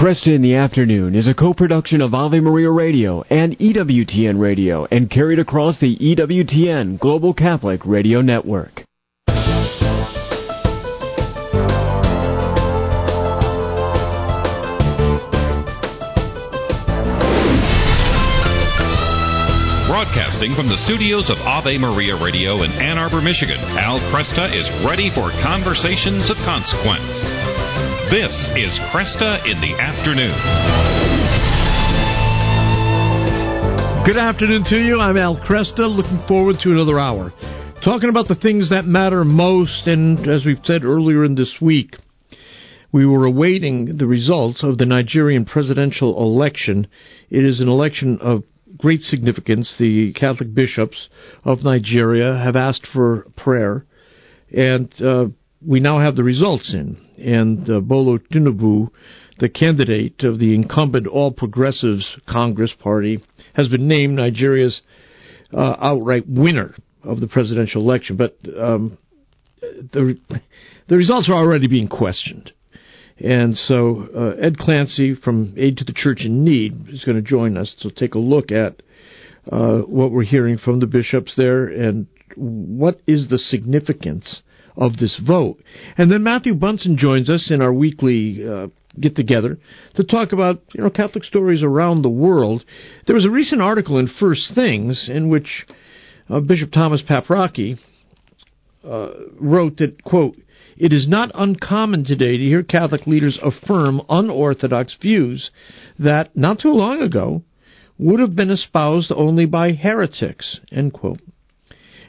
Kresta in the Afternoon is a co-production of Ave Maria Radio and EWTN Radio and carried across the EWTN Global Catholic Radio Network. Broadcasting from the studios of Ave Maria Radio in Ann Arbor, Michigan, Al Kresta is ready for conversations of consequence. This is Kresta in the Afternoon. Good afternoon to you. I'm Al Kresta, looking forward to another hour. Talking about the things that matter most, and as we've said earlier in this week, we were awaiting the results of the Nigerian presidential election. It is an election of great significance. The Catholic bishops of Nigeria have asked for prayer, and uh, we now have the results in. And uh, Bola Tinubu, the candidate of the incumbent All Progressives Congress Party, has been named Nigeria's uh, outright winner of the presidential election. But um, the the results are already being questioned. And so uh, Ed Clancy from Aid to the Church in Need is going to join us to take a look at uh, what we're hearing from the bishops there and what is the significance of this vote. And then Matthew Bunson joins us in our weekly uh, get together to talk about you know Catholic stories around the world. There was a recent article in First Things in which uh, Bishop Thomas Paprocki uh, wrote that quote it is not uncommon today to hear Catholic leaders affirm unorthodox views that, not too long ago, would have been espoused only by heretics. End quote.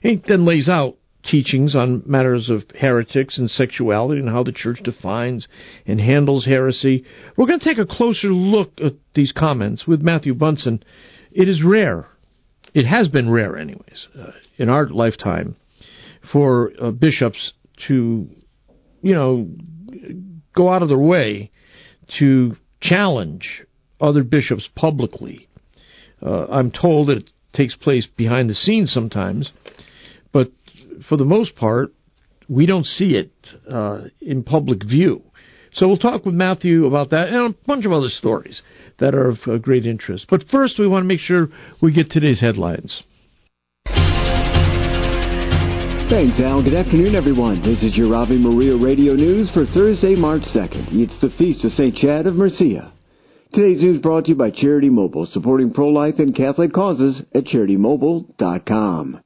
He then lays out teachings on matters of heretics and sexuality and how the church defines and handles heresy. We're going to take a closer look at these comments with Matthew Bunson. It is rare, it has been rare, anyways, uh, in our lifetime, for uh, bishops to you know, go out of their way to challenge other bishops publicly. Uh, I'm told that it takes place behind the scenes sometimes, but for the most part, we don't see it uh, in public view. So we'll talk with Matthew about that and a bunch of other stories that are of uh, great interest. But first, we want to make sure we get today's headlines. Thanks, Al. Good afternoon, everyone. This is your Ave Maria Radio News for Thursday, March 2nd. It's the Feast of St. Chad of Mercia. Today's news brought to you by Charity Mobile, supporting pro-life and Catholic causes at CharityMobile.com.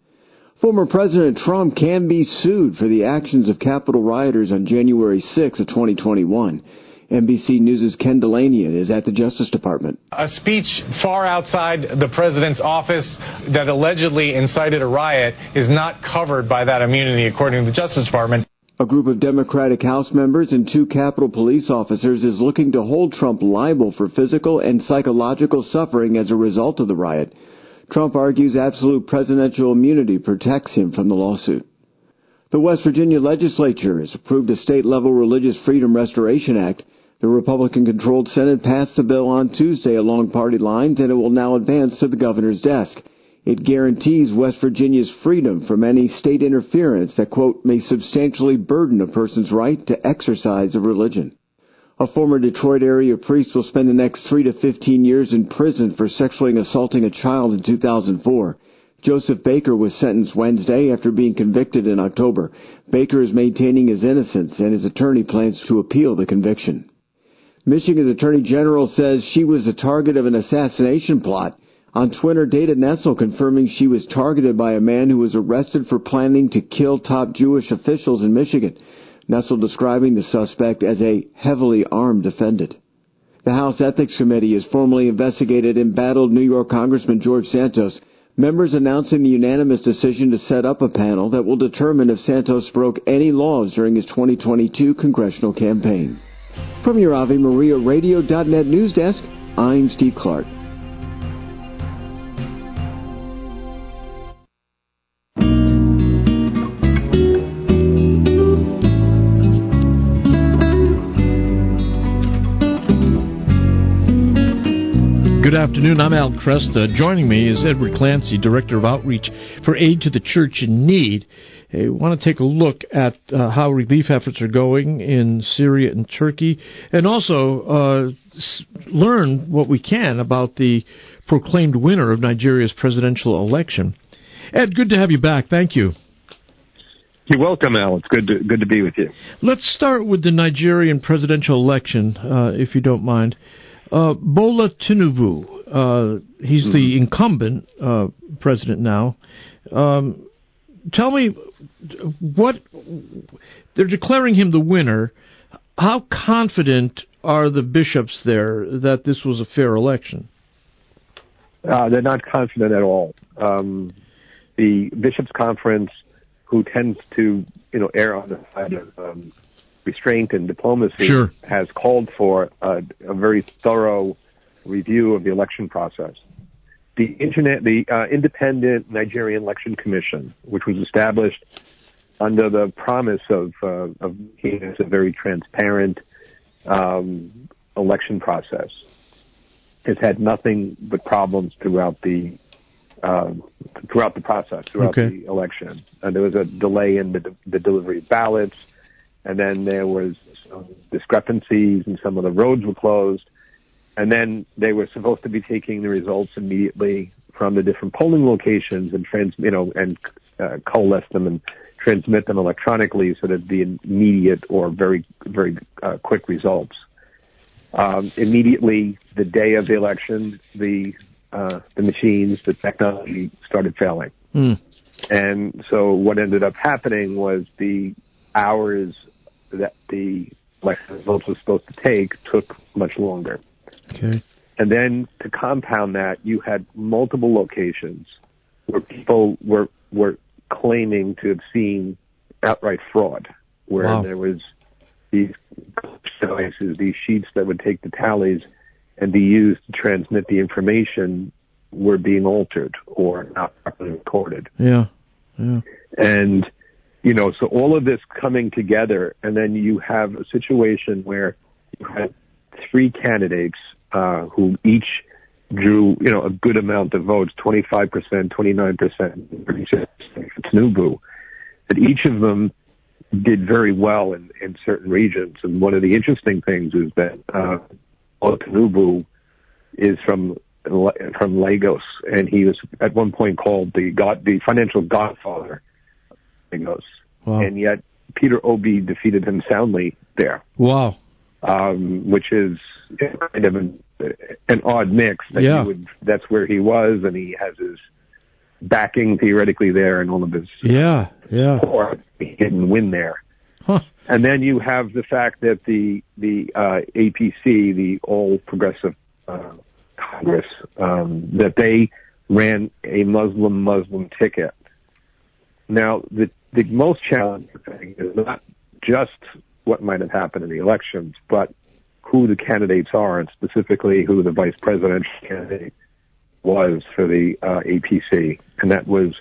Former President Trump can be sued for the actions of Capitol rioters on January 6 of 2021. NBC News' Ken Dilanian is at the Justice Department. A speech far outside the president's office that allegedly incited a riot is not covered by that immunity, according to the Justice Department. A group of Democratic House members and two Capitol police officers is looking to hold Trump liable for physical and psychological suffering as a result of the riot. Trump argues absolute presidential immunity protects him from the lawsuit. The West Virginia legislature has approved a state level Religious Freedom Restoration Act. The Republican controlled Senate passed the bill on Tuesday along party lines, and it will now advance to the governor's desk. It guarantees West Virginia's freedom from any state interference that, quote, may substantially burden a person's right to exercise a religion. A former Detroit area priest will spend the next three to 15 years in prison for sexually assaulting a child in 2004. Joseph Baker was sentenced Wednesday after being convicted in October. Baker is maintaining his innocence and his attorney plans to appeal the conviction. Michigan's Attorney General says she was the target of an assassination plot. On Twitter, Dana Nessel confirming she was targeted by a man who was arrested for planning to kill top Jewish officials in Michigan. Nessel describing the suspect as a heavily armed defendant. The House Ethics Committee has formally investigated embattled New York Congressman George Santos. Members announcing the unanimous decision to set up a panel that will determine if Santos broke any laws during his 2022 congressional campaign. From your Ave Maria Radio.net news desk, I'm Steve Clark. Good afternoon. I'm Al Kresta. Joining me is Edward Clancy, Director of Outreach for Aid to the Church in Need. I want to take a look at uh, how relief efforts are going in Syria and Turkey, and also uh, s- learn what we can about the proclaimed winner of Nigeria's presidential election. Ed, good to have you back. Thank you. You're welcome, Al. It's good to good to be with you. Let's start with the Nigerian presidential election, uh, if you don't mind. Uh, Bola Tinubu, uh, he's mm-hmm. the incumbent uh, president now. Um, tell me what they're declaring him the winner. How confident are the bishops there that this was a fair election? Uh, they're not confident at all. Um, the bishops' conference who tends to, you know, err on the side of um, restraint and diplomacy, sure. has called for a, a, very thorough review of the election process. The internet, the uh, independent Nigerian Election Commission, which was established under the promise of uh, of making a very transparent um, election process, has had nothing but problems throughout the uh, throughout the process, throughout okay. the election. And there was a delay in the, the delivery of ballots, and then there was some discrepancies, and some of the roads were closed. And then they were supposed to be taking the results immediately from the different polling locations and trans, you know, and uh, coalesce them and transmit them electronically so that the immediate or very, very uh, quick results. Um, immediately, the day of the election, the uh, the machines, the technology started failing. Mm. And so what ended up happening was the hours that the election results were supposed to take took much longer. Okay. And then to compound that, you had multiple locations where people were were claiming to have seen outright fraud, where wow. there was these devices, these sheets that would take the tallies and be used to transmit the information were being altered or not properly recorded. Yeah. Yeah. And, you know, so all of this coming together, and then you have a situation where you had three candidates uh, who each drew, you know, a good amount of votes, 25%, 29%, 36% for Tinubu, that each of them did very well in, in certain regions. And one of the interesting things is that uh, Tinubu is from from Lagos, and he was at one point called the god, the financial godfather, of Lagos, wow. and yet Peter Obi defeated him soundly there. Wow, um, which is kind of an, an odd mix. That yeah, would, that's where he was, and he has his backing theoretically there, and all of his yeah, yeah, support. He didn't win there. Huh. And then you have the fact that the the uh, APC, the All Progressive uh, Congress, um, that they ran a Muslim Muslim ticket. Now, the the most challenging thing is not just what might have happened in the elections, but who the candidates are, and specifically who the vice presidential candidate was for the uh, APC, and that was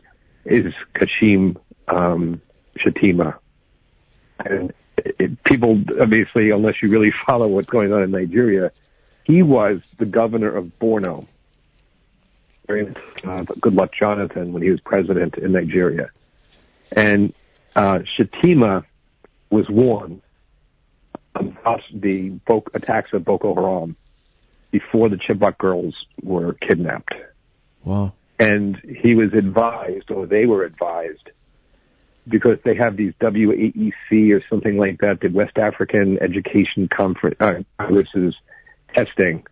is Kashim um, Shettima. And it, people, obviously, unless you really follow what's going on in Nigeria, he was the governor of Borno. Uh, Goodluck, Jonathan, when he was president in Nigeria. And uh, Shettima was warned about the attacks of Boko Haram before the Chibok girls were kidnapped. Wow. And he was advised, or they were advised, because they have these WAEC or something like that, the West African Education Conference, uh, Congress's testing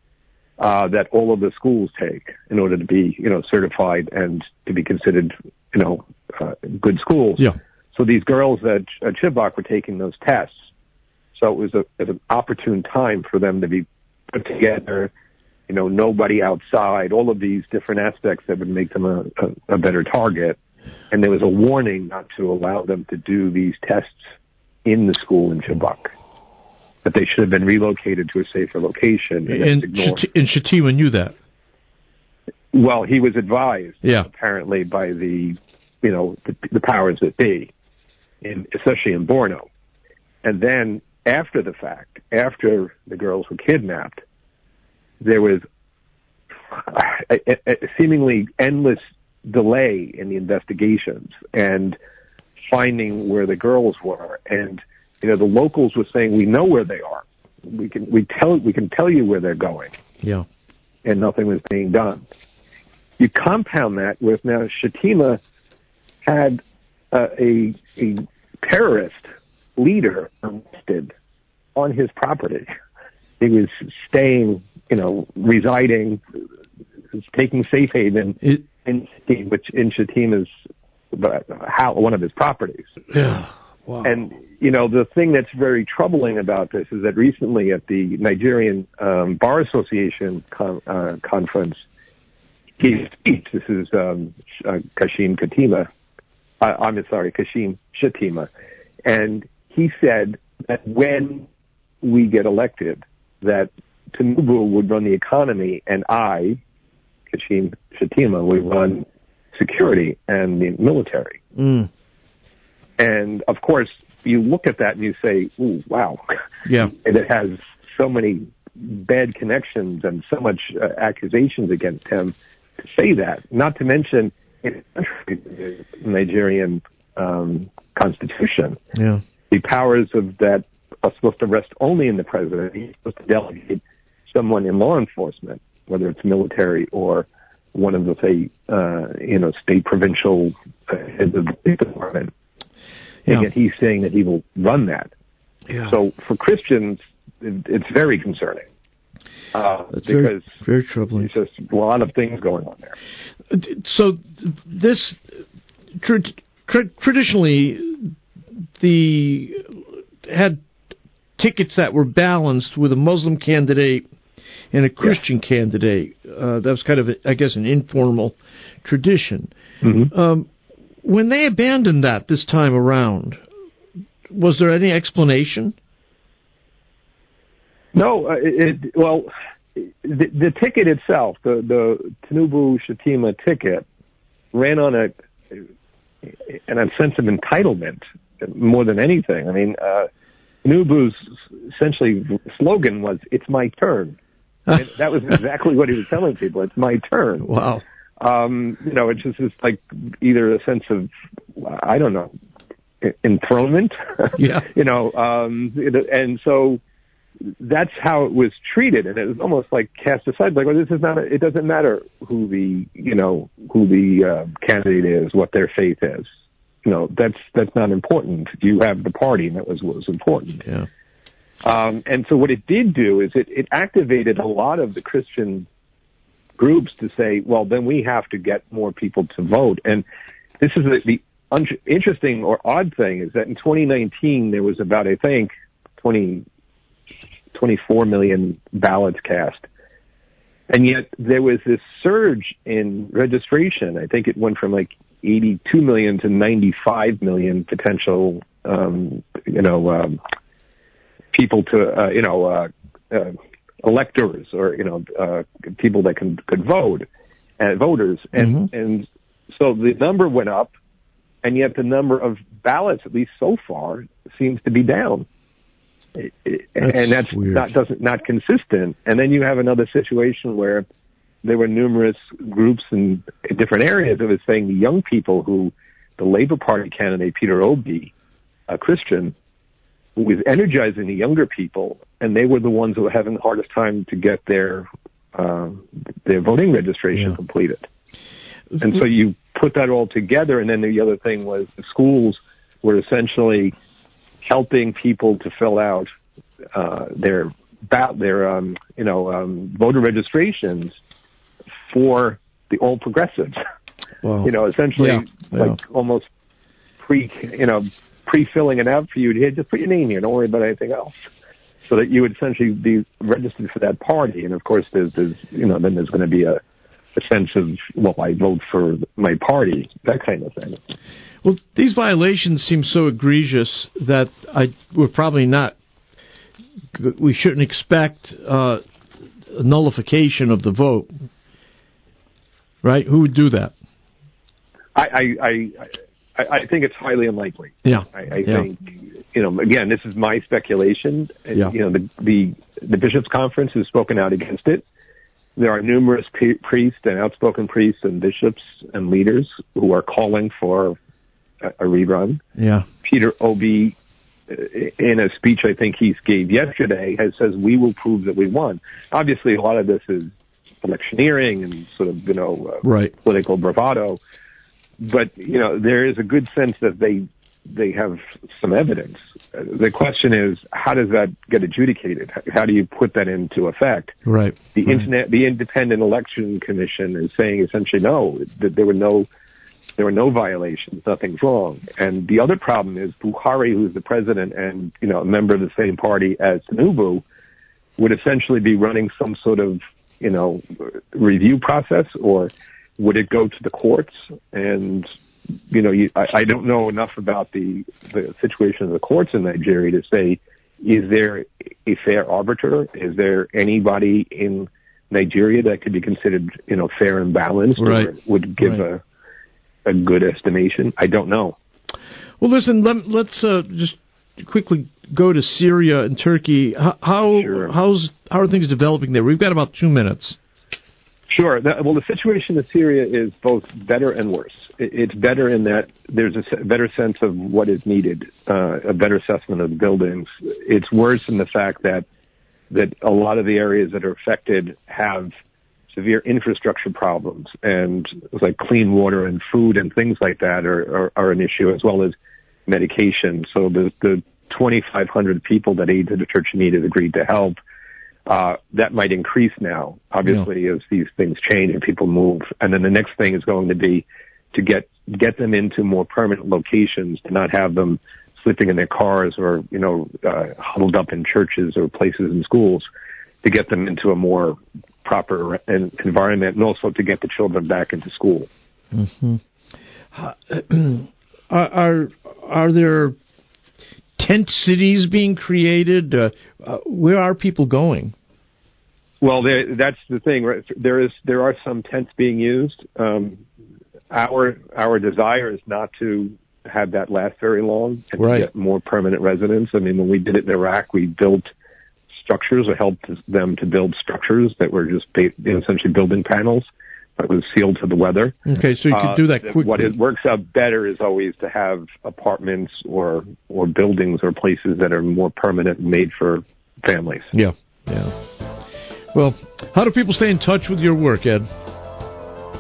uh, that all of the schools take in order to be, you know, certified and to be considered, you know, uh, good schools. Yeah. So these girls at, at Chibok were taking those tests. So it was, a, it was an opportune time for them to be put together, you know, nobody outside, all of these different aspects that would make them a, a, a better target. And there was a warning not to allow them to do these tests in the school in Chibok. That they should have been relocated to a safer location. And, and, Shettima knew that. Well, he was advised, yeah. apparently, by the, you know, the, the powers that be, in, especially in Borno. And then after the fact, after the girls were kidnapped, there was a, a, a seemingly endless delay in the investigations and finding where the girls were. And, you know, the locals were saying, we know where they are. We can, we tell, we can tell you where they're going. Yeah. And nothing was being done. You compound that with now Shettima had uh, a, a terrorist leader arrested on his property. He was staying, you know, residing, taking safe haven it, in which in Shettima's how one of his properties. Yeah. Wow. And you know the thing that's very troubling about this is that recently at the Nigerian um, Bar Association con- uh, conference, he speech. This is um, uh, Kashim Katima. Uh, I'm sorry, Kashim Shatima, and he said that when we get elected, that Tinubu would run the economy, and I, Kashim Shettima, would run security and the military. Mm. And of course, you look at that and you say, "Ooh, wow!" Yeah, and it has so many bad connections and so much uh, accusations against him to say that. Not to mention, in the Nigerian um, constitution, yeah. The powers of that are supposed to rest only in the president. He's supposed to delegate someone in law enforcement, whether it's military or one of the say uh, you know state provincial heads of the state department. Yeah. And yet he's saying that he will run that. Yeah. So for Christians, it, it's very concerning. Uh, That's because very, very troubling. There's just a lot of things going on there. So this tra- tra- traditionally the had tickets that were balanced with a Muslim candidate and a Christian yeah. candidate. Uh, that was kind of, a, I guess, an informal tradition. Mm-hmm. Um, when they abandoned that this time around, was there any explanation? No. Uh, it, well, the, the ticket itself, the the Tinubu Shettima ticket, ran on a and a sense of entitlement more than anything. I mean, uh, Tinubu's essentially slogan was "It's my turn." And that was exactly what he was telling people. It's my turn. Wow. Um, you know, it's just it's like either a sense of, I don't know, enthronement. Yeah. you know, um, and so that's how it was treated, and it was almost like cast aside. Like, well, this is not. A, it doesn't matter who the you know who the uh, candidate is, what their faith is. You know, that's that's not important. You have the party, and that was what was important. Yeah. Um, and so what it did do is it, it activated a lot of the Christian groups to say, well, then we have to get more people to vote. And this is the, the un- interesting or odd thing is that in 2019 there was about, I think, 20, 24 million ballots cast. And yet there was this surge in registration. I think it went from like 82 million to 95 million potential, um, you know, um, people to uh, you know uh, uh, electors or you know uh, people that can could vote and voters and mm-hmm. and so the number went up and yet the number of ballots at least so far seems to be down that's and that's weird. not doesn't not consistent and then you have another situation where there were numerous groups in, in different areas that was saying the young people who the Labor Party candidate Peter Obi, a Christian, was energizing the younger people, and they were the ones who were having the hardest time to get their uh, their voting registration Yeah. completed. And so you put that all together, and then the other thing was the schools were essentially helping people to fill out uh, their their um, you know um, voter registrations for the old progressives. Wow. You know, essentially Yeah, yeah. like almost pre you know pre-filling it out for you. Hey, just put your name here. Don't worry about anything else. So that you would essentially be registered for that party. And of course, there's, there's you know, then there's going to be a, a sense of, well, I vote for my party, that kind of thing. Well, these violations seem so egregious that I we're probably not. We shouldn't expect uh, a nullification of the vote, right? Who would do that? I, I, I, I, think it's highly unlikely. Yeah, I, I yeah. think, you know, again, this is my speculation. Yeah. You know, the, the, the bishops conference has spoken out against it. There are numerous priests and outspoken priests and bishops and leaders who are calling for a, a rerun. Yeah. Peter Obi, uh, in a speech I think he gave yesterday, has says we will prove that we won. Obviously, a lot of this is electioneering and sort of you know uh, right. political bravado, but you know there is a good sense that they they have some evidence. The question is, how does that get adjudicated? How do you put that into effect? Right. The right. internet, the Independent Election Commission is saying essentially no, that there were no, there were no violations, nothing's wrong. And the other problem is Buhari, who's the president and you know a member of the same party as Tinubu, would essentially be running some sort of you know review process, or would it go to the courts and you know, you, I, I don't know enough about the the situation of the courts in Nigeria to say is there a fair arbiter? Is there anybody in Nigeria that could be considered, you know, fair and balanced right. or would give right. a a good estimation? I don't know. Well, listen, let, let's uh, just quickly go to Syria and Turkey. How how, Sure. how's how are things developing there? We've got about two minutes. Sure. Well, the situation in Syria is both better and worse. It's better in that there's a better sense of what is needed, uh, a better assessment of the buildings. It's worse in the fact that that a lot of the areas that are affected have severe infrastructure problems, and like clean water and food and things like that are, are, are an issue, as well as medication. So the the 2,500 people that Aid to the Church in Need has agreed to help uh, that might increase now, obviously, as these things change and people move. And then the next thing is going to be to get get them into more permanent locations, to not have them sleeping in their cars or you know uh, huddled up in churches or places in schools, to get them into a more proper en- environment, and also to get the children back into school. Mm-hmm. Are, are are there tent cities being created? Uh, uh, where are people going? Well, there, that's the thing. Right? There is there are some tents being used. Um, our our desire is not to have that last very long and Right. get more permanent residents. I mean, when we did it in Iraq, we built structures or helped them to build structures that were just ba- essentially building panels that was sealed to the weather. Okay, so you Uh, could do that quickly. What it works out better is always to have apartments or or buildings or places that are more permanent, made for families. Yeah, yeah. Well, how do people stay in touch with your work, Ed?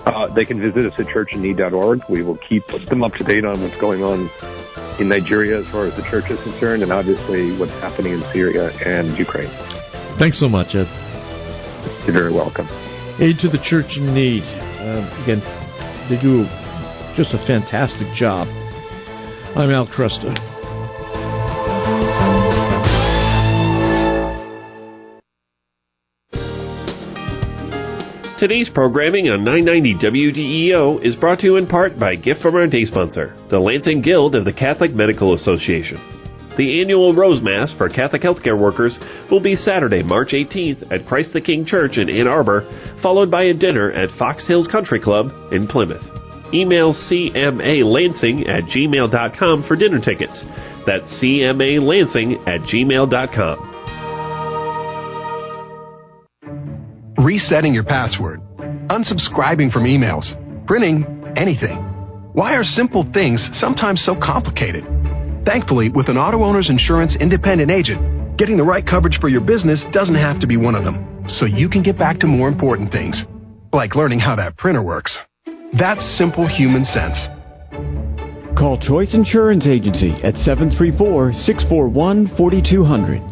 Uh, they can visit us at churchinneed.org. We will keep them up to date on what's going on in Nigeria as far as the church is concerned, and obviously what's happening in Syria and Ukraine. Thanks so much, Ed. You're very welcome. Aid to the Church in Need. Uh, again, they do just a fantastic job. I'm Al Kresta. Today's programming on 990 WDEO is brought to you in part by a gift from our day sponsor, the Lansing Guild of the Catholic Medical Association. The annual Rose Mass for Catholic healthcare workers will be Saturday, March 18th at Christ the King Church in Ann Arbor, followed by a dinner at Fox Hills Country Club in Plymouth. Email cmalansing at gmail.com for dinner tickets. That's cmalansing at gmail.com. resetting your password, unsubscribing from emails, printing anything. Why are simple things sometimes so complicated? Thankfully, with an auto owner's insurance independent agent, getting the right coverage for your business doesn't have to be one of them, so you can get back to more important things, like learning how that printer works. That's simple human sense. Call Choice Insurance Agency at 734 641 4200.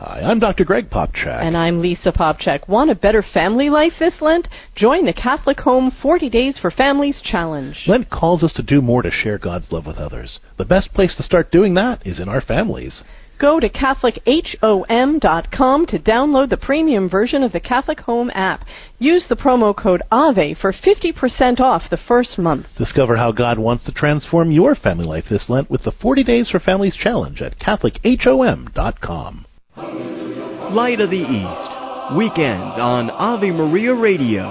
Hi, I'm Dr. Greg Popcak. And I'm Lisa Popcak. Want a better family life this Lent? Join the Catholic Home 40 Days for Families Challenge. Lent calls us to do more to share God's love with others. The best place to start doing that is in our families. Go to CatholicHOM.com to download the premium version of the Catholic Home app. Use the promo code AVE for 50% off the first month. Discover how God wants to transform your family life this Lent with the 40 Days for Families Challenge at CatholicHOM.com. Light of the East. Weekends on Ave Maria Radio.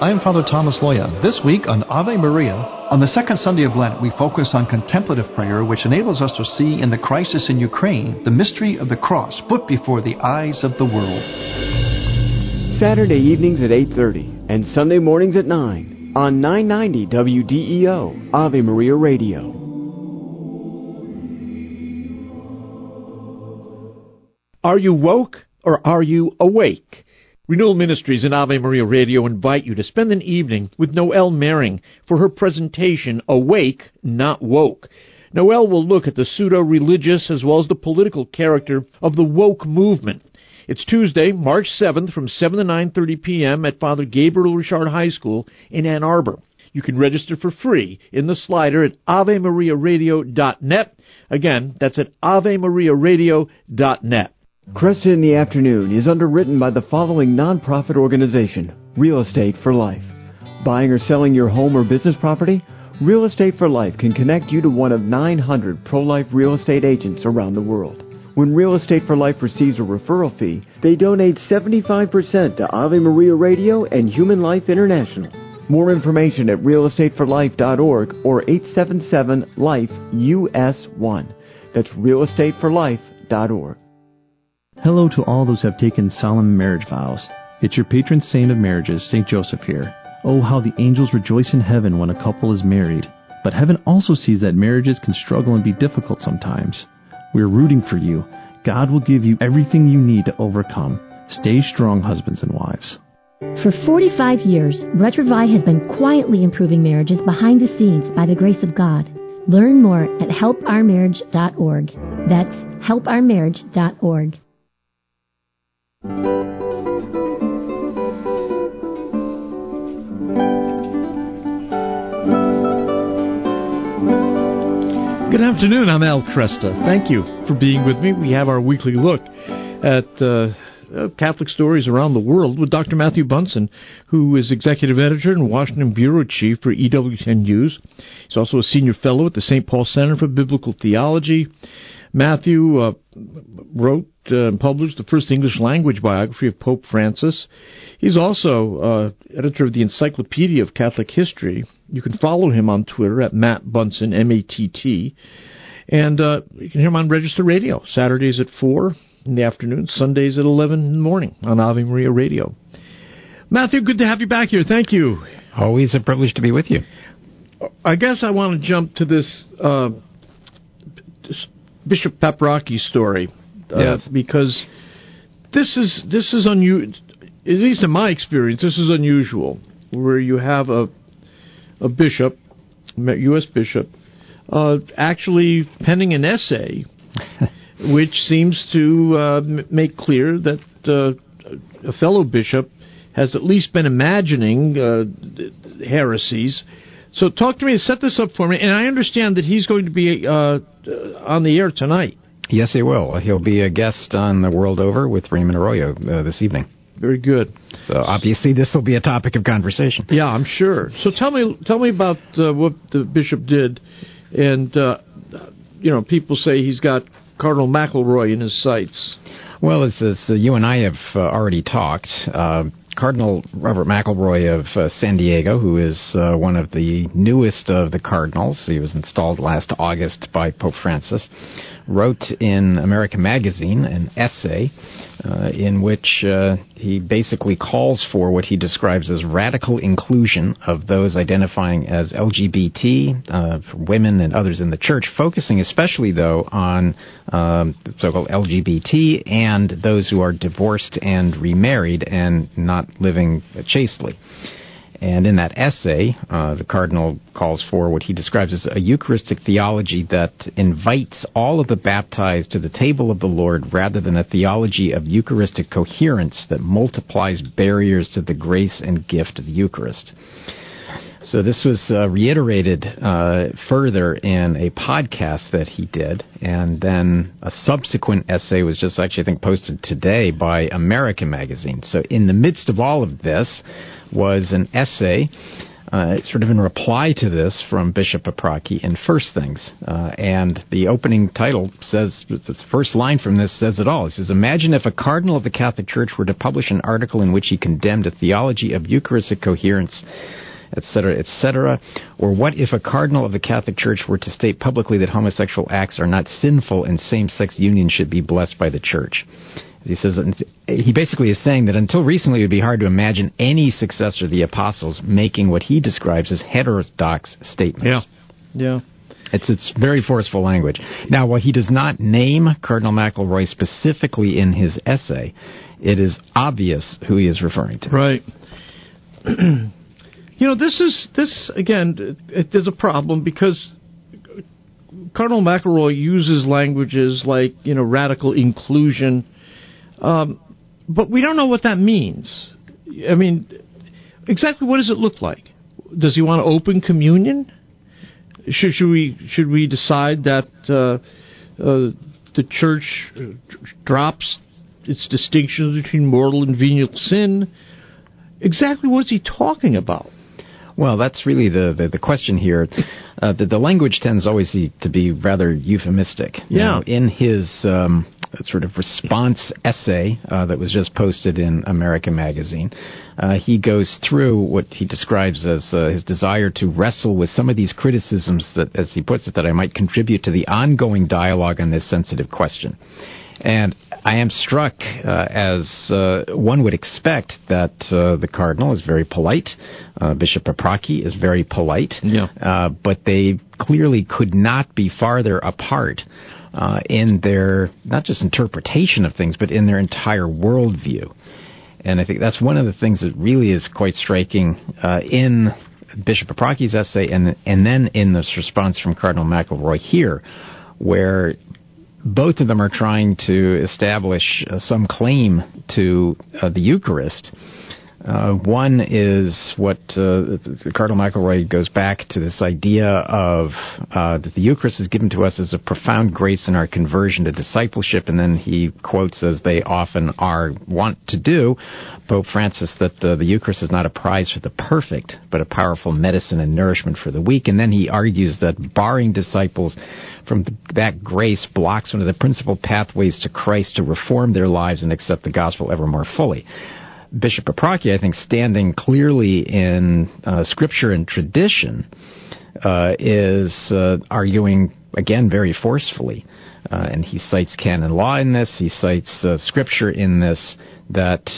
I am Father Thomas Loya. This week on Ave Maria, on the second Sunday of Lent, we focus on contemplative prayer, which enables us to see in the crisis in Ukraine the mystery of the cross put before the eyes of the world. Saturday evenings at 8:30 and Sunday mornings at 9 on 990 WDEO Ave Maria Radio. Are you woke or are you awake? Renewal Ministries and Ave Maria Radio invite you to spend an evening with Noelle Mering for her presentation, Awake, Not Woke. Noelle will look at the pseudo religious as well as the political character of the woke movement. It's Tuesday, March 7th from 7 to 9:30 p.m. at Father Gabriel Richard High School in Ann Arbor. You can register for free in the slider at avemariaradio.net. Again, that's at avemariaradio.net. Kresta in the Afternoon is underwritten by the following nonprofit organization, Real Estate for Life. Buying or selling your home or business property? Real Estate for Life can connect you to one of 900 pro-life real estate agents around the world. When Real Estate for Life receives a referral fee, they donate 75% to Ave Maria Radio and Human Life International. More information at realestateforlife.org or 877-LIFE-US1. That's realestateforlife.org. Hello to all those who have taken solemn marriage vows. It's your patron saint of marriages, St. Joseph here. Oh, how the angels rejoice in heaven when a couple is married. But heaven also sees that marriages can struggle and be difficult sometimes. We're rooting for you. God will give you everything you need to overcome. Stay strong, husbands and wives. For 45 years, Retrouvaille has been quietly improving marriages behind the scenes by the grace of God. Learn more at helpourmarriage.org. That's helpourmarriage.org. Good afternoon. I'm Al Kresta. Thank you for being with me. We have our weekly look at uh, uh, Catholic stories around the world with Dr. Matthew Bunson, who is executive editor and Washington bureau chief for EWTN News. He's also a senior fellow at the St. Paul Center for Biblical Theology. Matthew uh, wrote uh, and published the first English language biography of Pope Francis. He's also uh, editor of the Encyclopedia of Catholic History. You can follow him on Twitter at Matt Bunson, M A T T. And uh, you can hear him on Register Radio, Saturdays at 4 in the afternoon, Sundays at 11 in the morning on Ave Maria Radio. Matthew, good to have you back here. Thank you. Always a privilege to be with you. I guess I want to jump to this, uh, this Bishop Paprocki story. Uh, yes. Because this is this is unusual. At least in my experience, this is unusual, where you have a a bishop, U.S. bishop, uh, actually penning an essay, which seems to uh, m- make clear that uh, a fellow bishop has at least been imagining uh, heresies. So, talk to me. Set this up for me. And I understand that he's going to be uh, on the air tonight. Yes, he will. He'll be a guest on The World Over with Raymond Arroyo uh, this evening. Very good. So obviously, this will be a topic of conversation. Yeah, I'm sure. So tell me, tell me about uh, what the bishop did, and uh, you know, people say he's got Cardinal McElroy in his sights. Well, as, as uh, you and I have uh, already talked, uh, Cardinal Robert McElroy of uh, San Diego, who is uh, one of the newest of the cardinals, he was installed last August by Pope Francis, wrote in American Magazine an essay uh, in which uh, he basically calls for what he describes as radical inclusion of those identifying as LGBT, uh, women and others in the church, focusing especially, though, on um, so-called LGBT and those who are divorced and remarried and not living chastely. And in that essay, uh, the Cardinal calls for what he describes as a Eucharistic theology that invites all of the baptized to the table of the Lord rather than a theology of Eucharistic coherence that multiplies barriers to the grace and gift of the Eucharist. So this was uh, reiterated uh, further in a podcast that he did, and then a subsequent essay was just actually, I think, posted today by American Magazine. So in the midst of all of this was an essay. Uh, sort of in reply to this from Bishop Paprocki in First Things. Uh, and the opening title says, the first line from this says it all. It says, Imagine if a cardinal of the Catholic Church were to publish an article in which he condemned a theology of Eucharistic coherence etc., etc. Or what if a cardinal of the Catholic Church were to state publicly that homosexual acts are not sinful and same-sex union should be blessed by the Church? He says he basically is saying that until recently it would be hard to imagine any successor of the apostles making what he describes as heterodox statements. Yeah. Yeah. It's it's very forceful language. Now, while he does not name Cardinal McElroy specifically in his essay, it is obvious who he is referring to. Right. You know, this is this again. It, there's a problem because Cardinal McElroy uses languages like you know radical inclusion, um, but we don't know what that means. I mean, exactly what does it look like? Does he want to open communion? Should, should we should we decide that uh, uh, the church drops its distinctions between mortal and venial sin? Exactly what is he talking about? Well, that's really the, the, the question here. Uh, the, the, language tends always to be rather euphemistic. Yeah. Now, in his um, sort of response essay uh, that was just posted in American Magazine, uh, he goes through what he describes as uh, his desire to wrestle with some of these criticisms that, as he puts it, that I might contribute to the ongoing dialogue on this sensitive question. And I am struck, uh, as uh, one would expect, that uh, the cardinal is very polite. Uh, Bishop Paprocki is very polite. Yeah. Uh, but they clearly could not be farther apart uh, in their not just interpretation of things, but in their entire worldview. And I think that's one of the things that really is quite striking in Bishop Paprocki's essay, and and then in this response from Cardinal McElroy here, where both of them are trying to establish uh, some claim to uh, the Eucharist. Uh, one is what uh, Cardinal McElroy goes back to this idea of uh, that the Eucharist is given to us as a profound grace in our conversion to discipleship, and then he quotes, as they often are want to do, Pope Francis, that the, the Eucharist is not a prize for the perfect, but a powerful medicine and nourishment for the weak. And then he argues that barring disciples from that grace blocks one of the principal pathways to Christ to reform their lives and accept the gospel ever more fully. Bishop Paprocki, I think, standing clearly in uh, scripture and tradition, uh, is uh, arguing again very forcefully, uh, and he cites canon law in this. He cites uh, scripture in this that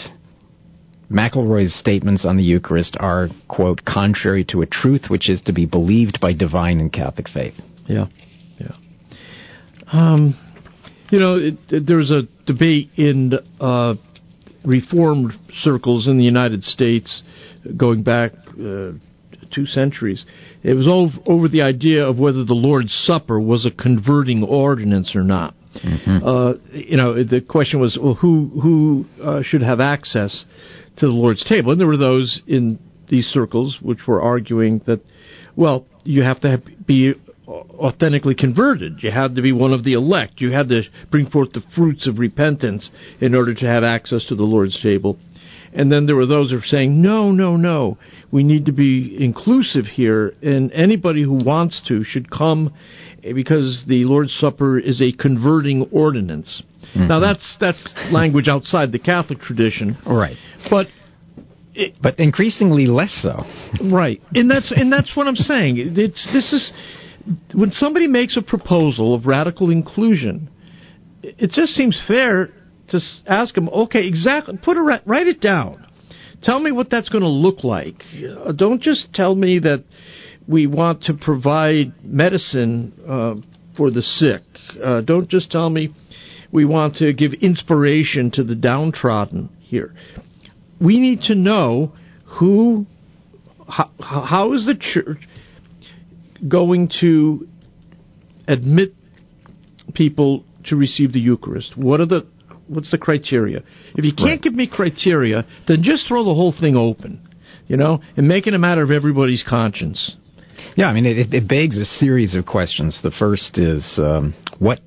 McElroy's statements on the Eucharist are quote contrary to a truth which is to be believed by divine and Catholic faith. Yeah, yeah. Um, you know, it, it, there was a debate in uh, reformed circles in the United States going back uh, two centuries. It was all over the idea of whether the Lord's Supper was a converting ordinance or not. Mm-hmm. Uh, you know, the question was, well, who who uh, should have access to the Lord's table? And there were those in these circles which were arguing that, well, you have to have, be authentically converted. You had to be one of the elect. You had to bring forth the fruits of repentance in order to have access to the Lord's table. And then there were those who were saying, no, no, no. We need to be inclusive here, and anybody who wants to should come because the Lord's Supper is a converting ordinance. Mm-hmm. Now that's that's language outside the Catholic tradition, right? But it, but increasingly less so, right? And that's and that's what I'm saying. It's this is when somebody makes a proposal of radical inclusion, it just seems fair to ask them, okay, exactly, put a write it down. Tell me what that's going to look like. Uh, don't just tell me that we want to provide medicine uh, for the sick. Uh, don't just tell me we want to give inspiration to the downtrodden here. We need to know who, how, how is the church going to admit people to receive the Eucharist? What are the what's the criteria? If you can't right. give me criteria, then just throw the whole thing open. you know, and make it a matter of everybody's conscience. Yeah, I mean, it, it begs a series of questions. The first is, um, what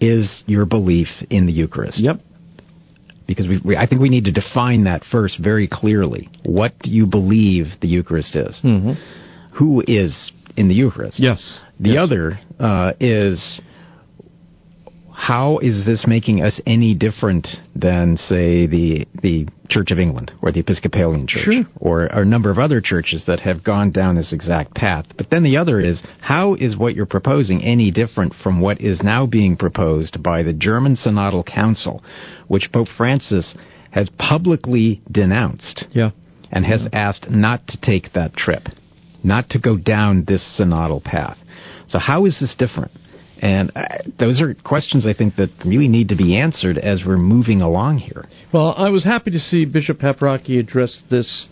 is your belief in the Eucharist? Yep. Because we, we, I think we need to define that first very clearly. What do you believe the Eucharist is? Mm-hmm. Who is in the Eucharist? Yes. The yes. other uh, is how is this making us any different than, say, the the Church of England or the Episcopalian Church sure. or a number of other churches that have gone down this exact path? But then the other is how is what you're proposing any different from what is now being proposed by the German Synodal Council, which Pope Francis has publicly denounced yeah. and has yeah. asked not to take that trip, not to go down this synodal path. So how is this different? And uh, those are questions I think that really need to be answered as we're moving along here. Well, I was happy to see Bishop Paprocki address this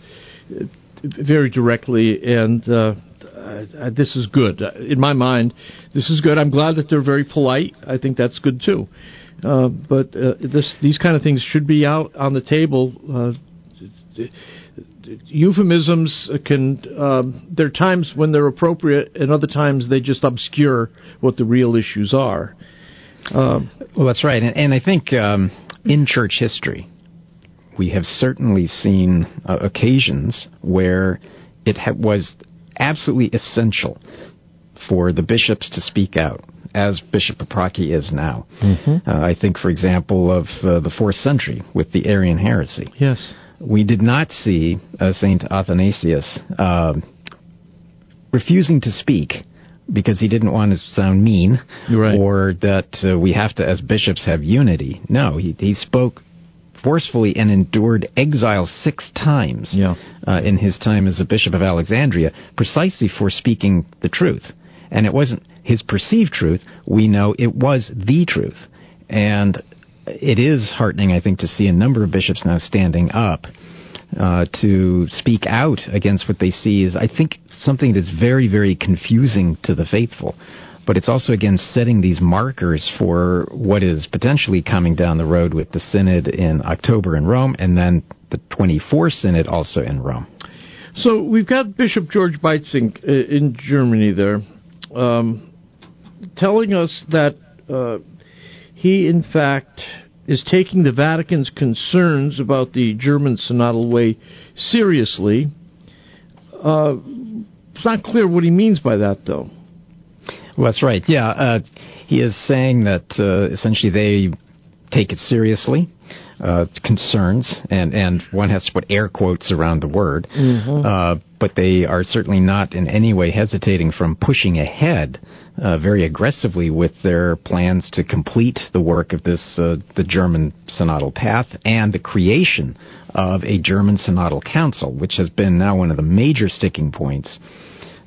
uh, very directly, and uh, uh, this is good. In my mind, this is good. I'm glad that they're very polite. I think that's good too. Uh, but this, these kind of things should be out on the table. Euphemisms can um, there are times when they're appropriate and other times they just obscure what the real issues are um, well that's right and, and i think um, in church history we have certainly seen uh, occasions where it ha- was absolutely essential for the bishops to speak out as Bishop Paprocki is now. Mm-hmm. Uh, I think, for example, of uh, the fourth century with the Arian heresy. Yes we did not see uh, Saint Athanasius uh, refusing to speak because he didn't want to sound mean right. or that uh, we have to, as bishops, have unity. No, he, he spoke forcefully and endured exile six times yeah. uh, in his time as a bishop of Alexandria, precisely for speaking the truth. And it wasn't his perceived truth. We know it was the truth. And it is heartening, I think, to see a number of bishops now standing up uh, to speak out against what they see as, I think, something that's very, very confusing to the faithful. But it's also, again, setting these markers for what is potentially coming down the road with the Synod in October in Rome and then the 24th Synod also in Rome. So we've got Bishop George Bätzing uh, in Germany there um, telling us that uh, he, in fact, is taking the Vatican's concerns about the German synodal way seriously. Uh, it's not clear what he means by that, though. Well, that's right. Yeah, uh, he is saying that uh, essentially they take it seriously. Uh, concerns, and, and one has to put air quotes around the word, mm-hmm. uh, but they are certainly not in any way hesitating from pushing ahead uh, very aggressively with their plans to complete the work of this uh, the German synodal path and the creation of a German synodal council, which has been now one of the major sticking points.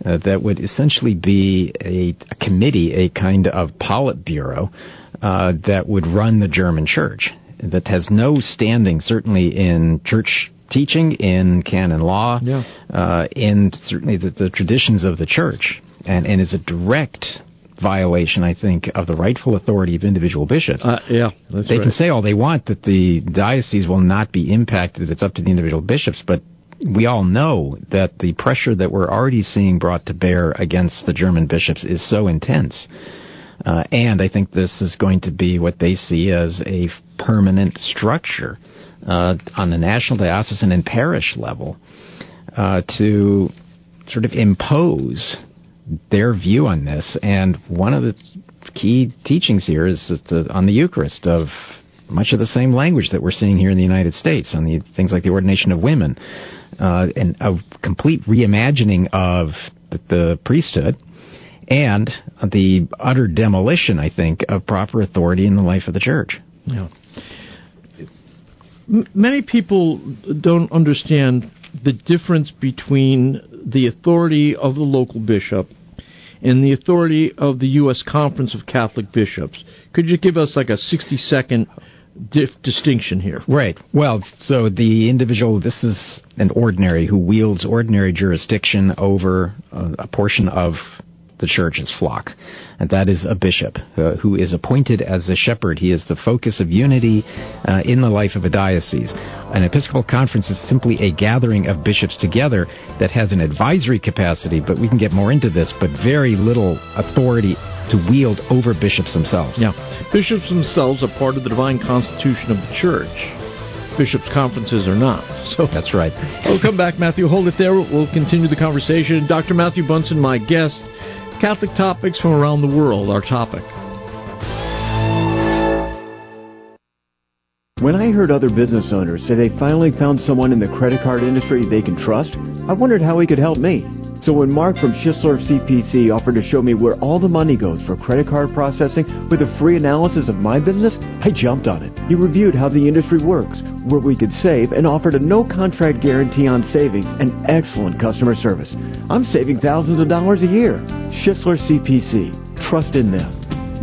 Uh, that would essentially be a, a, committee, a kind of Politburo uh, that would run the German church that has no standing, certainly in church teaching, in canon law, yeah. uh, in certainly the, the, traditions of the church, and, and is a direct violation, I think, of the rightful authority of individual bishops. Uh, yeah, they right. can say all they want that the diocese will not be impacted; it's up to the individual bishops, but. We all know that the pressure that we're already seeing brought to bear against the German bishops is so intense uh, and I think this is going to be what they see as a permanent structure uh, on the national, diocesan, and parish level uh, to sort of impose their view on this. And one of the key teachings here is the, on the Eucharist of much of the same language that we're seeing here in the United States on the things like the ordination of women, uh, and a complete reimagining of the, the priesthood and the utter demolition, I think, of proper authority in the life of the church. Yeah. Many people don't understand the difference between the authority of the local bishop and the authority of the U.S. Conference of Catholic Bishops. Could you give us like a 60 second dif- distinction here? Right. Well, so the individual, this is an ordinary who wields ordinary jurisdiction over uh, a portion of the church's flock. And that is a bishop uh, who is appointed as a shepherd. He is the focus of unity uh, in the life of a diocese. An Episcopal conference is simply a gathering of bishops together that has an advisory capacity, but we can get more into this, but very little authority to wield over bishops themselves. Yeah. Bishops themselves are part of the divine constitution of the church. Bishops' conferences are not. So That's right. We'll come back, Matthew. Hold it there. We'll continue the conversation. Dr. Matthew Bunson, my guest. Catholic topics from around the world, our topic. When I heard other business owners say they finally found someone in the credit card industry they can trust, I wondered how he could help me. So when Mark from Schisler CPC offered to show me where all the money goes for credit card processing with a free analysis of my business, I jumped on it. He reviewed how the industry works, where we could save, and offered a no contract guarantee on savings and excellent customer service. I'm saving thousands of dollars a year. Schisler CPC. Trust in them.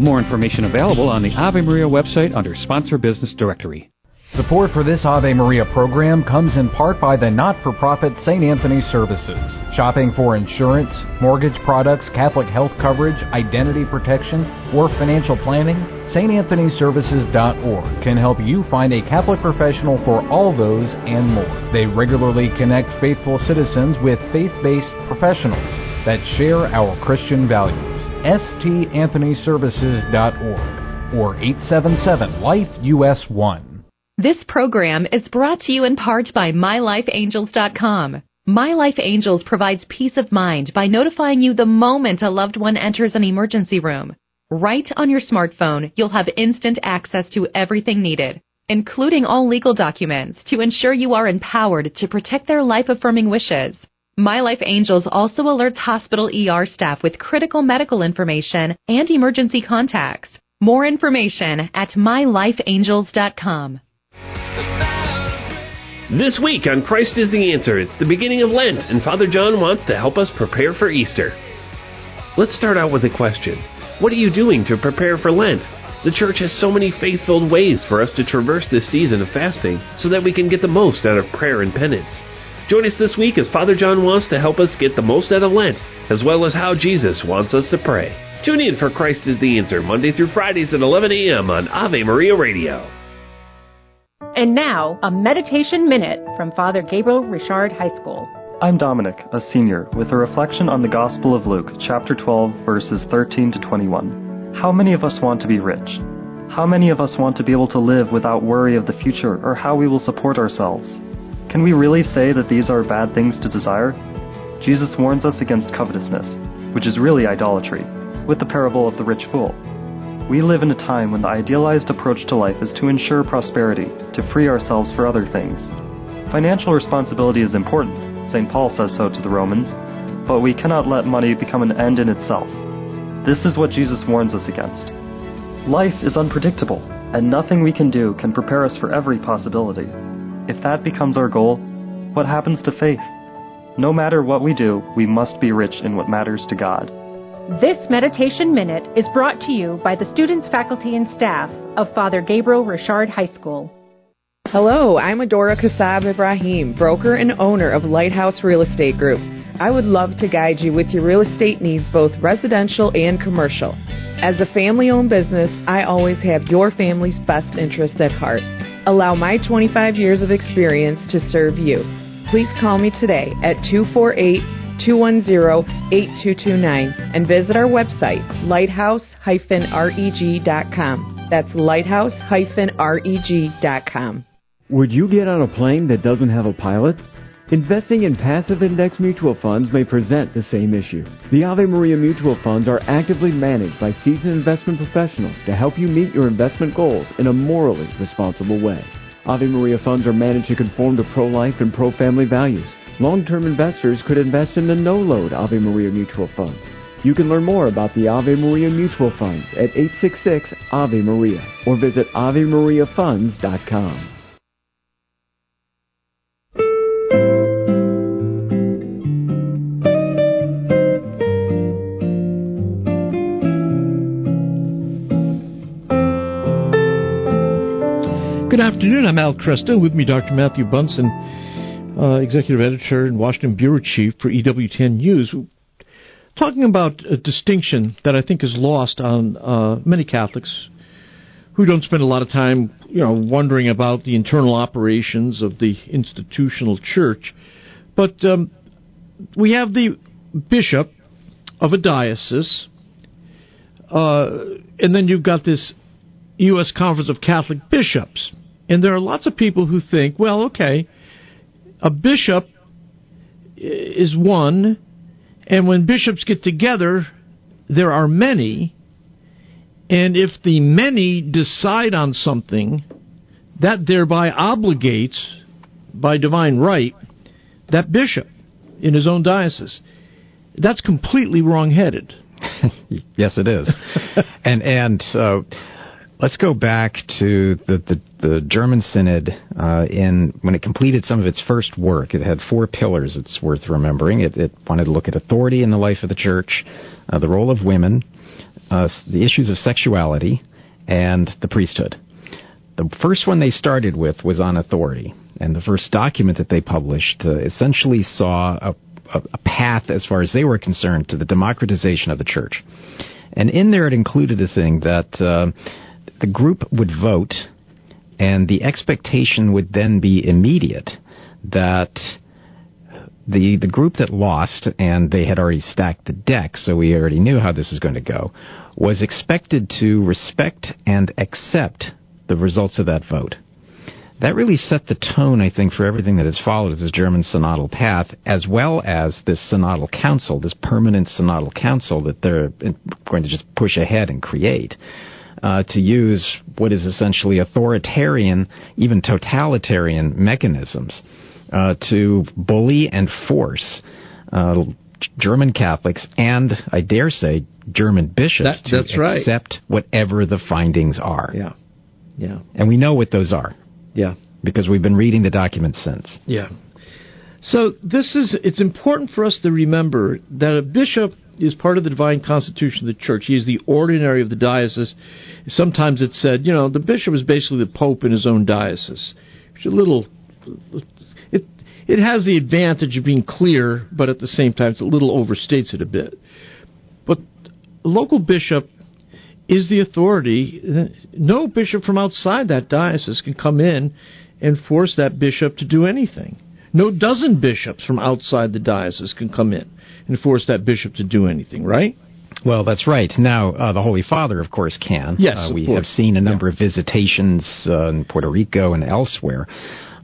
More information available on the Ave Maria website under Sponsor Business Directory. Support for this Ave Maria program comes in part by the not for profit St. Anthony Services. Shopping for insurance, mortgage products, Catholic health coverage, identity protection, or financial planning? StAnthonyServices.org can help you find a Catholic professional for all those and more. They regularly connect faithful citizens with faith based professionals that share our Christian values. StAnthonyServices.org or 877 Life US 1. This program is brought to you in part by MyLifeAngels.com. My Life Angels provides peace of mind by notifying you the moment a loved one enters an emergency room. Right on your smartphone, you'll have instant access to everything needed, including all legal documents, to ensure you are empowered to protect their life affirming wishes. My Life Angels also alerts hospital ER staff with critical medical information and emergency contacts. More information at mylifeangels.com. This week on Christ is the Answer, it's the beginning of Lent, and Father John wants to help us prepare for Easter. Let's start out with a question What are you doing to prepare for Lent? The church has so many faith filled ways for us to traverse this season of fasting so that we can get the most out of prayer and penance. Join us this week as Father John wants to help us get the most out of Lent, as well as how Jesus wants us to pray. Tune in for Christ is the Answer, Monday through Fridays at 11 a.m. on Ave Maria Radio. And now, a meditation minute from Father Gabriel Richard High School. I'm Dominic, a senior, with a reflection on the Gospel of Luke, chapter 12, verses 13 to 21. How many of us want to be rich? How many of us want to be able to live without worry of the future or how we will support ourselves? Can we really say that these are bad things to desire? Jesus warns us against covetousness, which is really idolatry, with the parable of the rich fool. We live in a time when the idealized approach to life is to ensure prosperity, to free ourselves for other things. Financial responsibility is important, St. Paul says so to the Romans, but we cannot let money become an end in itself. This is what Jesus warns us against. Life is unpredictable, and nothing we can do can prepare us for every possibility. If that becomes our goal, what happens to faith? No matter what we do, we must be rich in what matters to God. This Meditation Minute is brought to you by the students, faculty, and staff of Father Gabriel Richard High School. Hello, I'm Adora Kasab Ibrahim, broker and owner of Lighthouse Real Estate Group. I would love to guide you with your real estate needs, both residential and commercial. As a family owned business, I always have your family's best interests at heart. Allow my 25 years of experience to serve you. Please call me today at 248 210-8229 and visit our website, lighthouse-reg.com. That's lighthouse-reg.com. Would you get on a plane that doesn't have a pilot? Investing in passive index mutual funds may present the same issue. The Ave Maria mutual funds are actively managed by seasoned investment professionals to help you meet your investment goals in a morally responsible way. Ave Maria funds are managed to conform to pro-life and pro-family values. Long-term investors could invest in the no-load Ave Maria mutual funds. You can learn more about the Ave Maria mutual funds at 866 Ave Maria or visit AveMariaFunds.com. Good afternoon. I'm Al Kresta. With me, Dr. Matthew Bunson, uh, executive editor and Washington bureau chief for EWTN News, talking about a distinction that I think is lost on uh, many Catholics who don't spend a lot of time, you know, wondering about the internal operations of the institutional church. But um, we have the bishop of a diocese, uh, and then you've got this U.S. Conference of Catholic Bishops. And there are lots of people who think, well, okay, a bishop is one, and when bishops get together, there are many, and if the many decide on something, that thereby obligates, by divine right, that bishop in his own diocese. That's completely wrong-headed. yes, it is. and and uh, let's go back to the the, the German Synod uh, in when it completed some of its first work. It had four pillars. It's worth remembering. It, it wanted to look at authority in the life of the church, uh, the role of women, uh, the issues of sexuality, and the priesthood. The first one they started with was on authority, and the first document that they published uh, essentially saw a, a, a path, as far as they were concerned, to the democratization of the church. And in there, it included a thing that uh, the group would vote, and the expectation would then be immediate that the the group that lost, and they had already stacked the deck, so we already knew how this is going to go, was expected to respect and accept the results of that vote. That really set the tone, I think, for everything that has followed this German synodal path, as well as this synodal council, this permanent synodal council that they're uh, going to just push ahead and create. Uh, to use what is essentially authoritarian, even totalitarian mechanisms uh, to bully and force uh, German Catholics and, I dare say, German bishops that, to right. accept whatever the findings are. Yeah. Yeah. And we know what those are. Yeah. Because we've been reading the documents since. Yeah. So this is it's important for us to remember that a bishop is part of the divine constitution of the church. He is the ordinary of the diocese. Sometimes it's said, you know, the bishop is basically the pope in his own diocese. A little it it has the advantage of being clear, but at the same time, it's a little overstates it a bit. But local bishop is the authority. No bishop from outside that diocese can come in and force that bishop to do anything. No dozen bishops from outside the diocese can come in and force that bishop to do anything, right? Well, that's right. Now, uh, the Holy Father, of course, can. Yes, uh, we have seen a number yeah. of visitations uh, in Puerto Rico and elsewhere.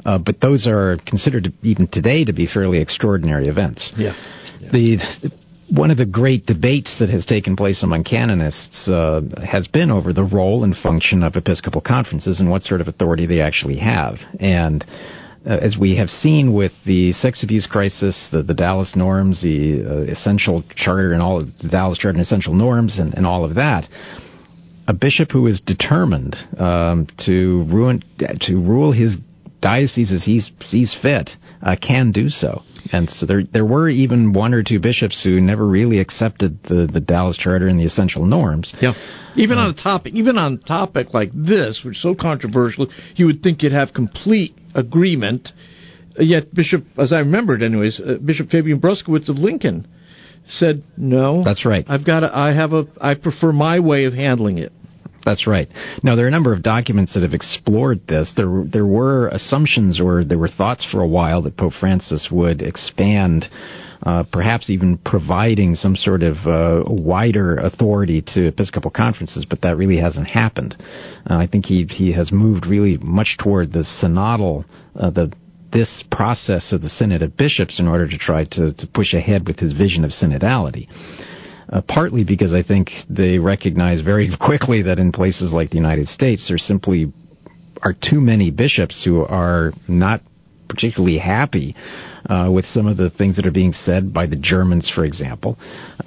Uh, but those are considered to, even today to be fairly extraordinary events. Yeah. yeah. The one of the great debates that has taken place among canonists uh, has been over the role and function of episcopal conferences and what sort of authority they actually have. And uh, as we have seen with the sex abuse crisis, the, the Dallas norms, the uh, essential charter and all of the Dallas charter and essential norms and, and all of that, a bishop who is determined um, to ruin to rule his diocese as he sees fit uh, can do so. And so there there were even one or two bishops who never really accepted the, the Dallas Charter and the essential norms. Yeah. Even uh, on a topic even on a topic like this, which is so controversial, you would think you'd have complete agreement. Yet Bishop, as I remembered, anyways, uh, Bishop Fabian Bruskewitz of Lincoln said, "No, that's right. I've got. A, I have a. I prefer my way of handling it." That's right. Now there are a number of documents that have explored this. There there were assumptions or there were thoughts for a while that Pope Francis would expand uh, perhaps even providing some sort of uh, wider authority to Episcopal conferences, but that really hasn't happened. Uh, I think he he has moved really much toward the synodal uh, the this process of the Synod of Bishops in order to try to, to push ahead with his vision of synodality uh, partly because I think they recognize very quickly that in places like the United States, there simply are too many bishops who are not particularly happy uh, with some of the things that are being said by the Germans, for example,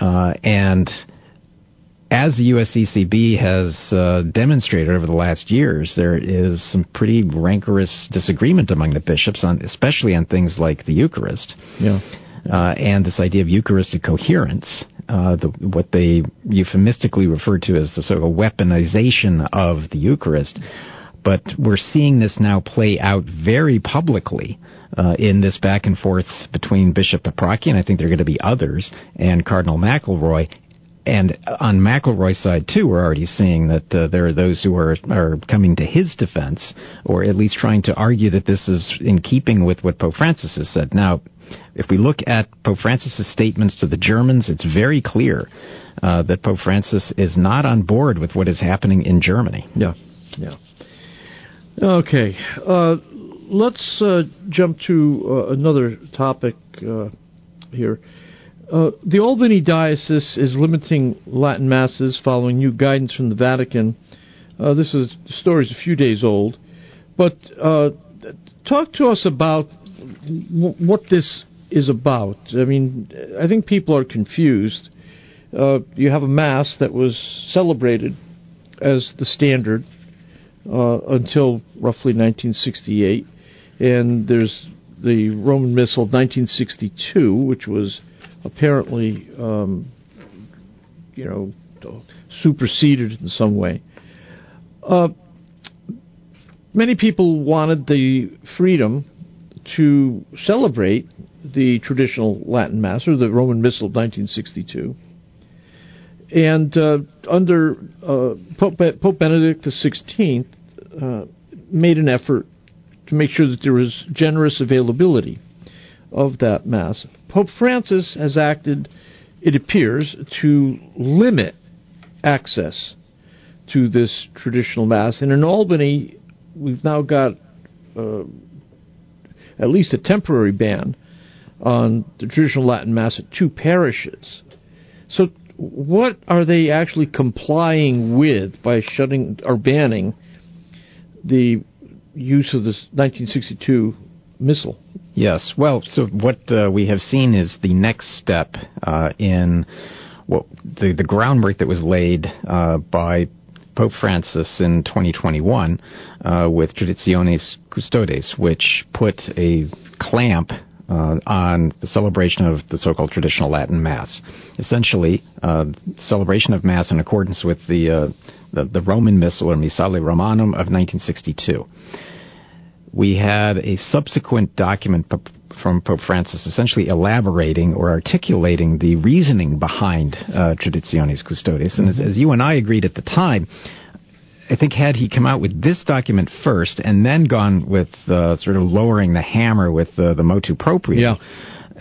uh, and as the USCCB has uh, demonstrated over the last years, there is some pretty rancorous disagreement among the bishops, on, especially on things like the Eucharist. Yeah. Uh, and this idea of Eucharistic coherence, uh, the, what they euphemistically refer to as the sort of weaponization of the Eucharist, but we're seeing this now play out very publicly uh, in this back and forth between Bishop Paprocki, and I think there are going to be others, and Cardinal McElroy. And on McElroy's side too, we're already seeing that uh, there are those who are are coming to his defense, or at least trying to argue that this is in keeping with what Pope Francis has said. Now, if we look at Pope Francis's statements to the Germans, it's very clear uh, that Pope Francis is not on board with what is happening in Germany. Yeah, yeah. Okay, uh, let's uh, jump to uh, another topic uh, here. Uh, the Albany Diocese is limiting Latin masses following new guidance from the Vatican. this is the story's a few days old, but talk to us about w- what this is about. I mean, I think people are confused. Uh, you have a mass that was celebrated as the standard uh, until roughly 1968, and there's the Roman Missal of 1962, which was apparently, um, you know, superseded in some way. Uh, many people wanted the freedom to celebrate the traditional Latin Mass or the Roman Missal of 1962. And uh, under uh, Pope, Pope, Benedict XVI uh, made an effort to make sure that there was generous availability of that Mass. Pope Francis has acted, it appears, to limit access to this traditional Mass. And in Albany, we've now got uh, at least a temporary ban on the traditional Latin Mass at two parishes. So, what are they actually complying with by shutting or banning the use of this 1962 missal? Yes. Well, so what uh, we have seen is the next step uh, in what the, the groundwork that was laid uh, by Pope Francis in 2021 uh, with Traditionis Custodes, which put a clamp uh, on the celebration of the so-called traditional Latin Mass. Essentially, uh, celebration of Mass in accordance with the, uh, the, the Roman Missal or Missale Romanum of 1962. We had a subsequent document from Pope Francis essentially elaborating or articulating the reasoning behind uh, Traditionis Custodes. And as, as you and I agreed at the time, I think had he come out with this document first and then gone with uh, sort of lowering the hammer with uh, the motu proprio, yeah.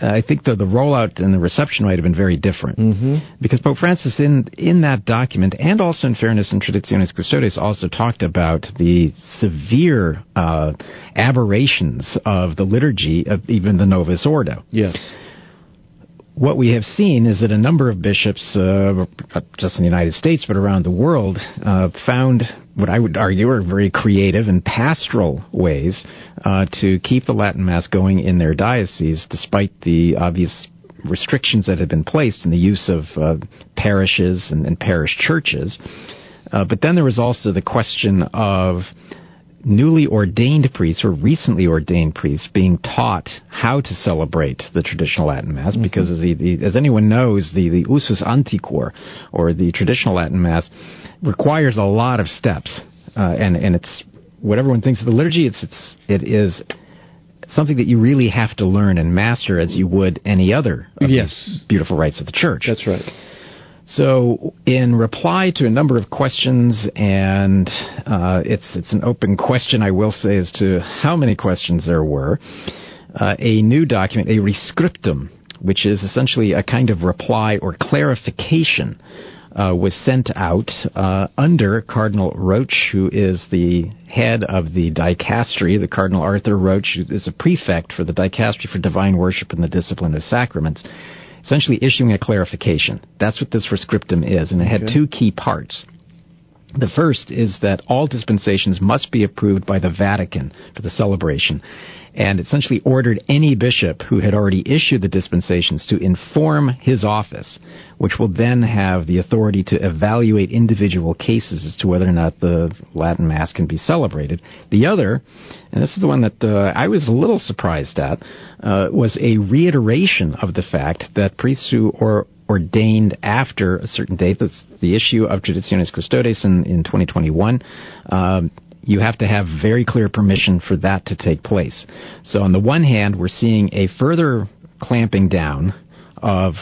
I think the, the rollout and the reception might have been very different. Mm-hmm. Because Pope Francis, in, in that document, and also in Fairness and Traditionis Custodes, also talked about the severe uh, aberrations of the liturgy of even the Novus Ordo. Yes what we have seen is that a number of bishops, uh, just in the United States but around the world, uh, found what I would argue are very creative and pastoral ways uh, to keep the Latin Mass going in their diocese, despite the obvious restrictions that have been placed in the use of uh, parishes and, and, parish churches. Uh, but then there was also the question of newly ordained priests or recently ordained priests being taught how to celebrate the traditional Latin Mass mm-hmm. because, as, the, the, as, anyone knows, the, the usus antiquior, or the traditional Latin Mass, requires a lot of steps. Uh, and, and it's what everyone thinks of the liturgy, it's, it's, it is something that you really have to learn and master as you would any other yes. beautiful rites of the church. That's right. So, in reply to a number of questions, and uh, it's it's an open question, I will say, as to how many questions there were. Uh, a new document, a rescriptum, which is essentially a kind of reply or clarification, uh, was sent out uh, under Cardinal Roche, who is the head of the dicastery. The Cardinal Arthur Roche is a prefect for the dicastery for divine worship and the discipline of sacraments essentially issuing a clarification. That's what this rescriptum is, and it had two key parts. The first is that all dispensations must be approved by the Vatican for the celebration, and essentially ordered any bishop who had already issued the dispensations to inform his office, which will then have the authority to evaluate individual cases as to whether or not the Latin Mass can be celebrated. The other, and this is the one that uh, I was a little surprised at, uh, was a reiteration of the fact that priests who are ordained after a certain date, that's the issue of Traditionis Custodes in, in 2021, um, you have to have very clear permission for that to take place. So, on the one hand, we're seeing a further clamping down of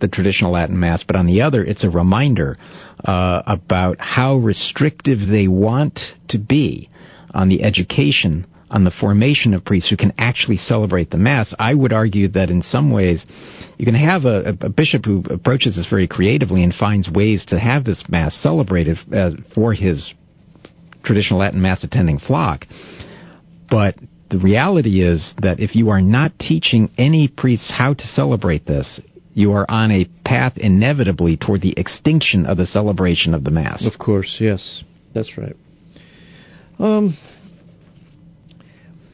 the traditional Latin Mass, but on the other, it's a reminder uh, about how restrictive they want to be on the education, on the formation of priests who can actually celebrate the Mass. I would argue that in some ways, you can have a, a bishop who approaches this very creatively and finds ways to have this Mass celebrated uh, for his traditional Latin Mass attending flock. But the reality is that if you are not teaching any priests how to celebrate this, you are on a path inevitably toward the extinction of the celebration of the Mass. Of course, yes. That's right. Um,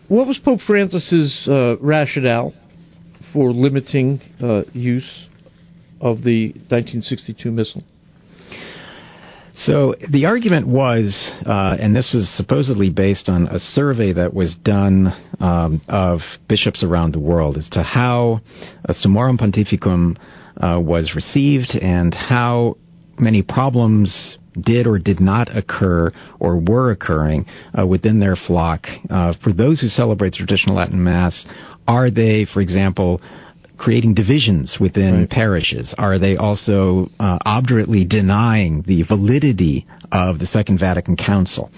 what was Pope Francis's uh, rationale for limiting uh, use of the 1962 missal? So the argument was, uh, and this is supposedly based on a survey that was done um, of bishops around the world, as to how a Summorum Pontificum uh, was received and how many problems did or did not occur or were occurring uh, within their flock. Uh, for those who celebrate traditional Latin Mass, are they, for example, creating divisions within right. parishes? Are they also uh, obdurately denying the validity of the Second Vatican Council?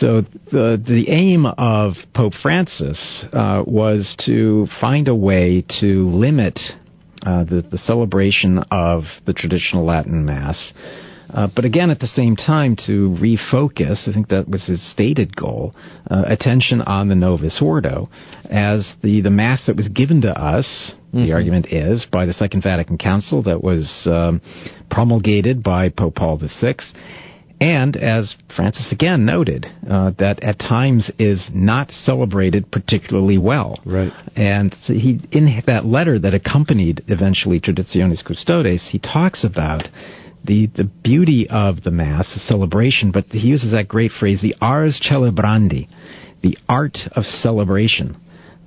So the the aim of Pope Francis uh, was to find a way to limit uh, the the celebration of the traditional Latin Mass uh, but again, at the same time, to refocus, I think that was his stated goal, uh, attention on the Novus Ordo as the, the Mass that was given to us, mm-hmm. the argument is, by the Second Vatican Council that was um, promulgated by Pope Paul VI. And as Francis again noted, uh, that at times is not celebrated particularly well. Right. And so he, in that letter that accompanied eventually Traditionis Custodes, he talks about the, the beauty of the Mass, the celebration, but he uses that great phrase, the ars celebrandi, the art of celebration,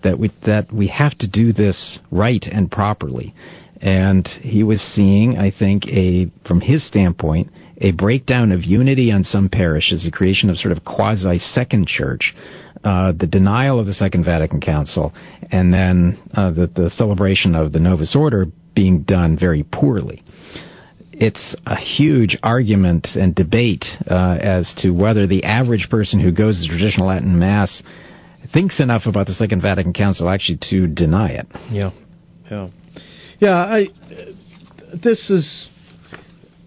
that we, that we have to do this right and properly. And he was seeing, I think, a, from his standpoint, a breakdown of unity on some parishes, the creation of sort of quasi second church, uh, the denial of the Second Vatican Council, and then uh, the, the celebration of the Novus Ordo being done very poorly it's a huge argument and debate uh, as to whether the average person who goes to traditional Latin Mass thinks enough about the Second Vatican Council actually to deny it. Yeah, yeah, yeah. I this is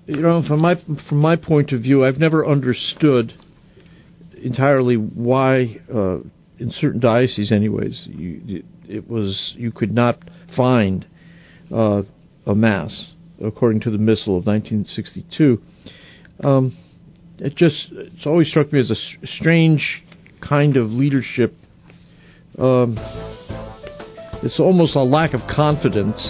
you know from my from my point of view, I've never understood entirely why uh, in certain dioceses, anyways, you, it was you could not find uh, a mass according to the missal of 1962. Um, it just it's always struck me as a strange kind of leadership. Um, it's almost a lack of confidence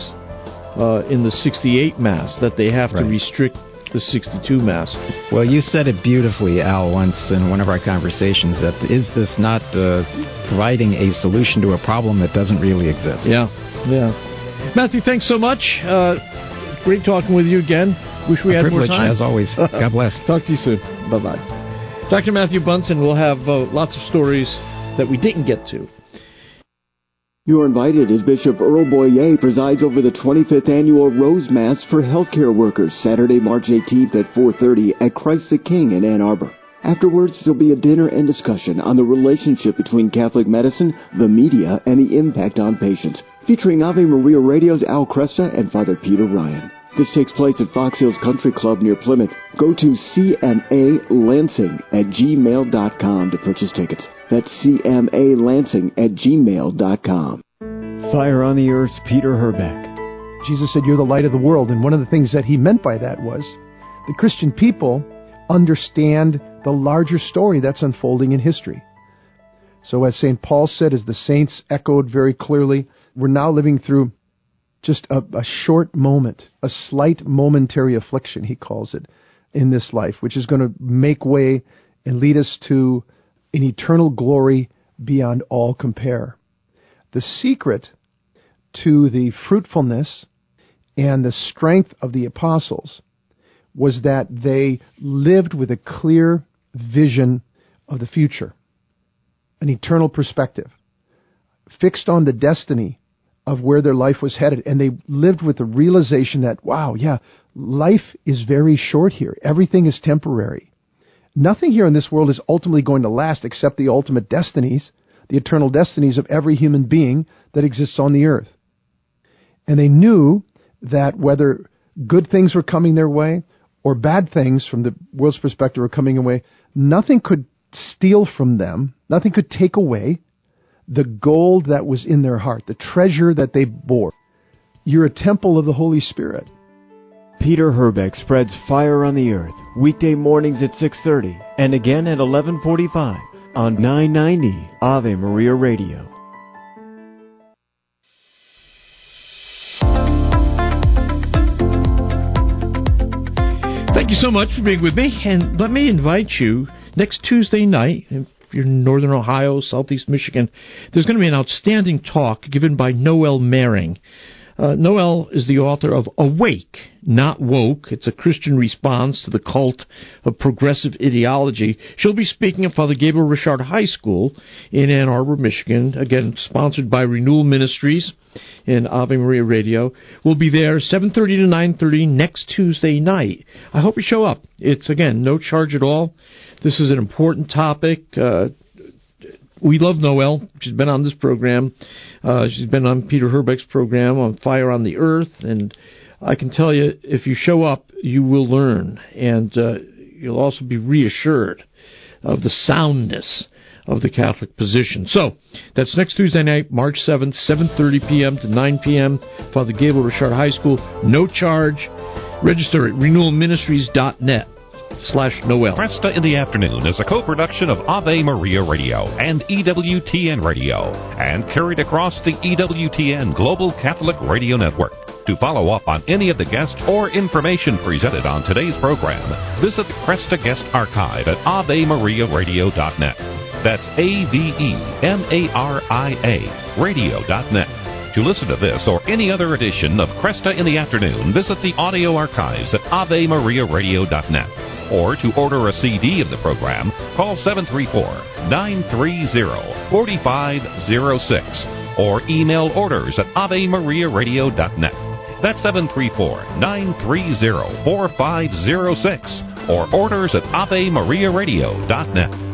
uh, in the 68 mass that they have right. to restrict the 62 mass. Well, you said it beautifully, Al, once in one of our conversations. That is this not uh, providing a solution to a problem that doesn't really exist? Yeah, yeah. Matthew, thanks so much. Uh, Great talking with you again. Wish we A had more time. as always. God bless. Talk to you soon. Bye bye. Dr. Matthew Bunson will have uh, lots of stories that we didn't get to. You are invited as Bishop Earl Boyea presides over the 25th annual Rose Mass for healthcare workers Saturday, March 18th at 4:30 at Christ the King in Ann Arbor. Afterwards, there'll be a dinner and discussion on the relationship between Catholic medicine, the media, and the impact on patients, featuring Ave Maria Radio's Al Kresta and Father Peter Ryan. This takes place at Fox Hills Country Club near Plymouth. Go to cmalansing at gmail.com to purchase tickets. That's cmalansing at gmail.com. Fire on the Earth's Peter Herbeck. Jesus said, You're the light of the world. And one of the things that he meant by that was the Christian people understand the larger story that's unfolding in history. So, as St. Paul said, as the saints echoed very clearly, we're now living through just a, a, short moment, a slight momentary affliction, he calls it, in this life, which is going to make way and lead us to an eternal glory beyond all compare. The secret to the fruitfulness and the strength of the apostles was that they lived with a clear vision of the future, an eternal perspective, fixed on the destiny of where their life was headed. And they lived with the realization that, wow, yeah, life is very short here. Everything is temporary. Nothing here in this world is ultimately going to last except the ultimate destinies, the eternal destinies of every human being that exists on the earth. And they knew that whether good things were coming their way or bad things from the world's perspective were coming away, nothing could steal from them, nothing could take away the gold that was in their heart, the treasure that they bore. You're a temple of the Holy Spirit. Peter Herbeck spreads fire on the earth weekday mornings at 6:30 and again at 11:45 on 990 Ave Maria Radio. Thank you so much for being with me, and let me invite you next Tuesday night. If you're in Northern Ohio, Southeast Michigan, there's going to be an outstanding talk given by Noelle Mering. Uh, Noelle is the author of Awake, Not Woke. It's a Christian response to the cult of progressive ideology. She'll be speaking at Father Gabriel Richard High School in Ann Arbor, Michigan. Again, sponsored by Renewal Ministries and Ave Maria Radio. We'll be there 7.30 to 9.30 next Tuesday night. I hope you show up. It's, again, no charge at all. This is an important topic. Uh, we love Noelle. She's been on this program. Uh, she's been on Peter Herbeck's program on Fire on the Earth, and I can tell you, if you show up, you will learn, and uh, you'll also be reassured of the soundness of the Catholic position. So that's next Tuesday night, March seventh, seven thirty p.m. to nine p.m. Father Gabriel Richard High School, no charge. Register at renewalministries.net slash Noel. Kresta in the Afternoon is a co-production of Ave Maria Radio and EWTN Radio and carried across the EWTN Global Catholic Radio Network. To follow up on any of the guests or information presented on today's program, visit the Kresta Guest Archive at AveMariaRadio.net. That's A-V-E-M-A-R-I-A Radio.net. To listen to this or any other edition of Kresta in the Afternoon, visit the audio archives at AveMariaRadio.net or to order a CD of the program, call 734-930-4506 or email orders at AveMariaRadio.net. That's 734-930-4506 or orders at AveMariaRadio.net.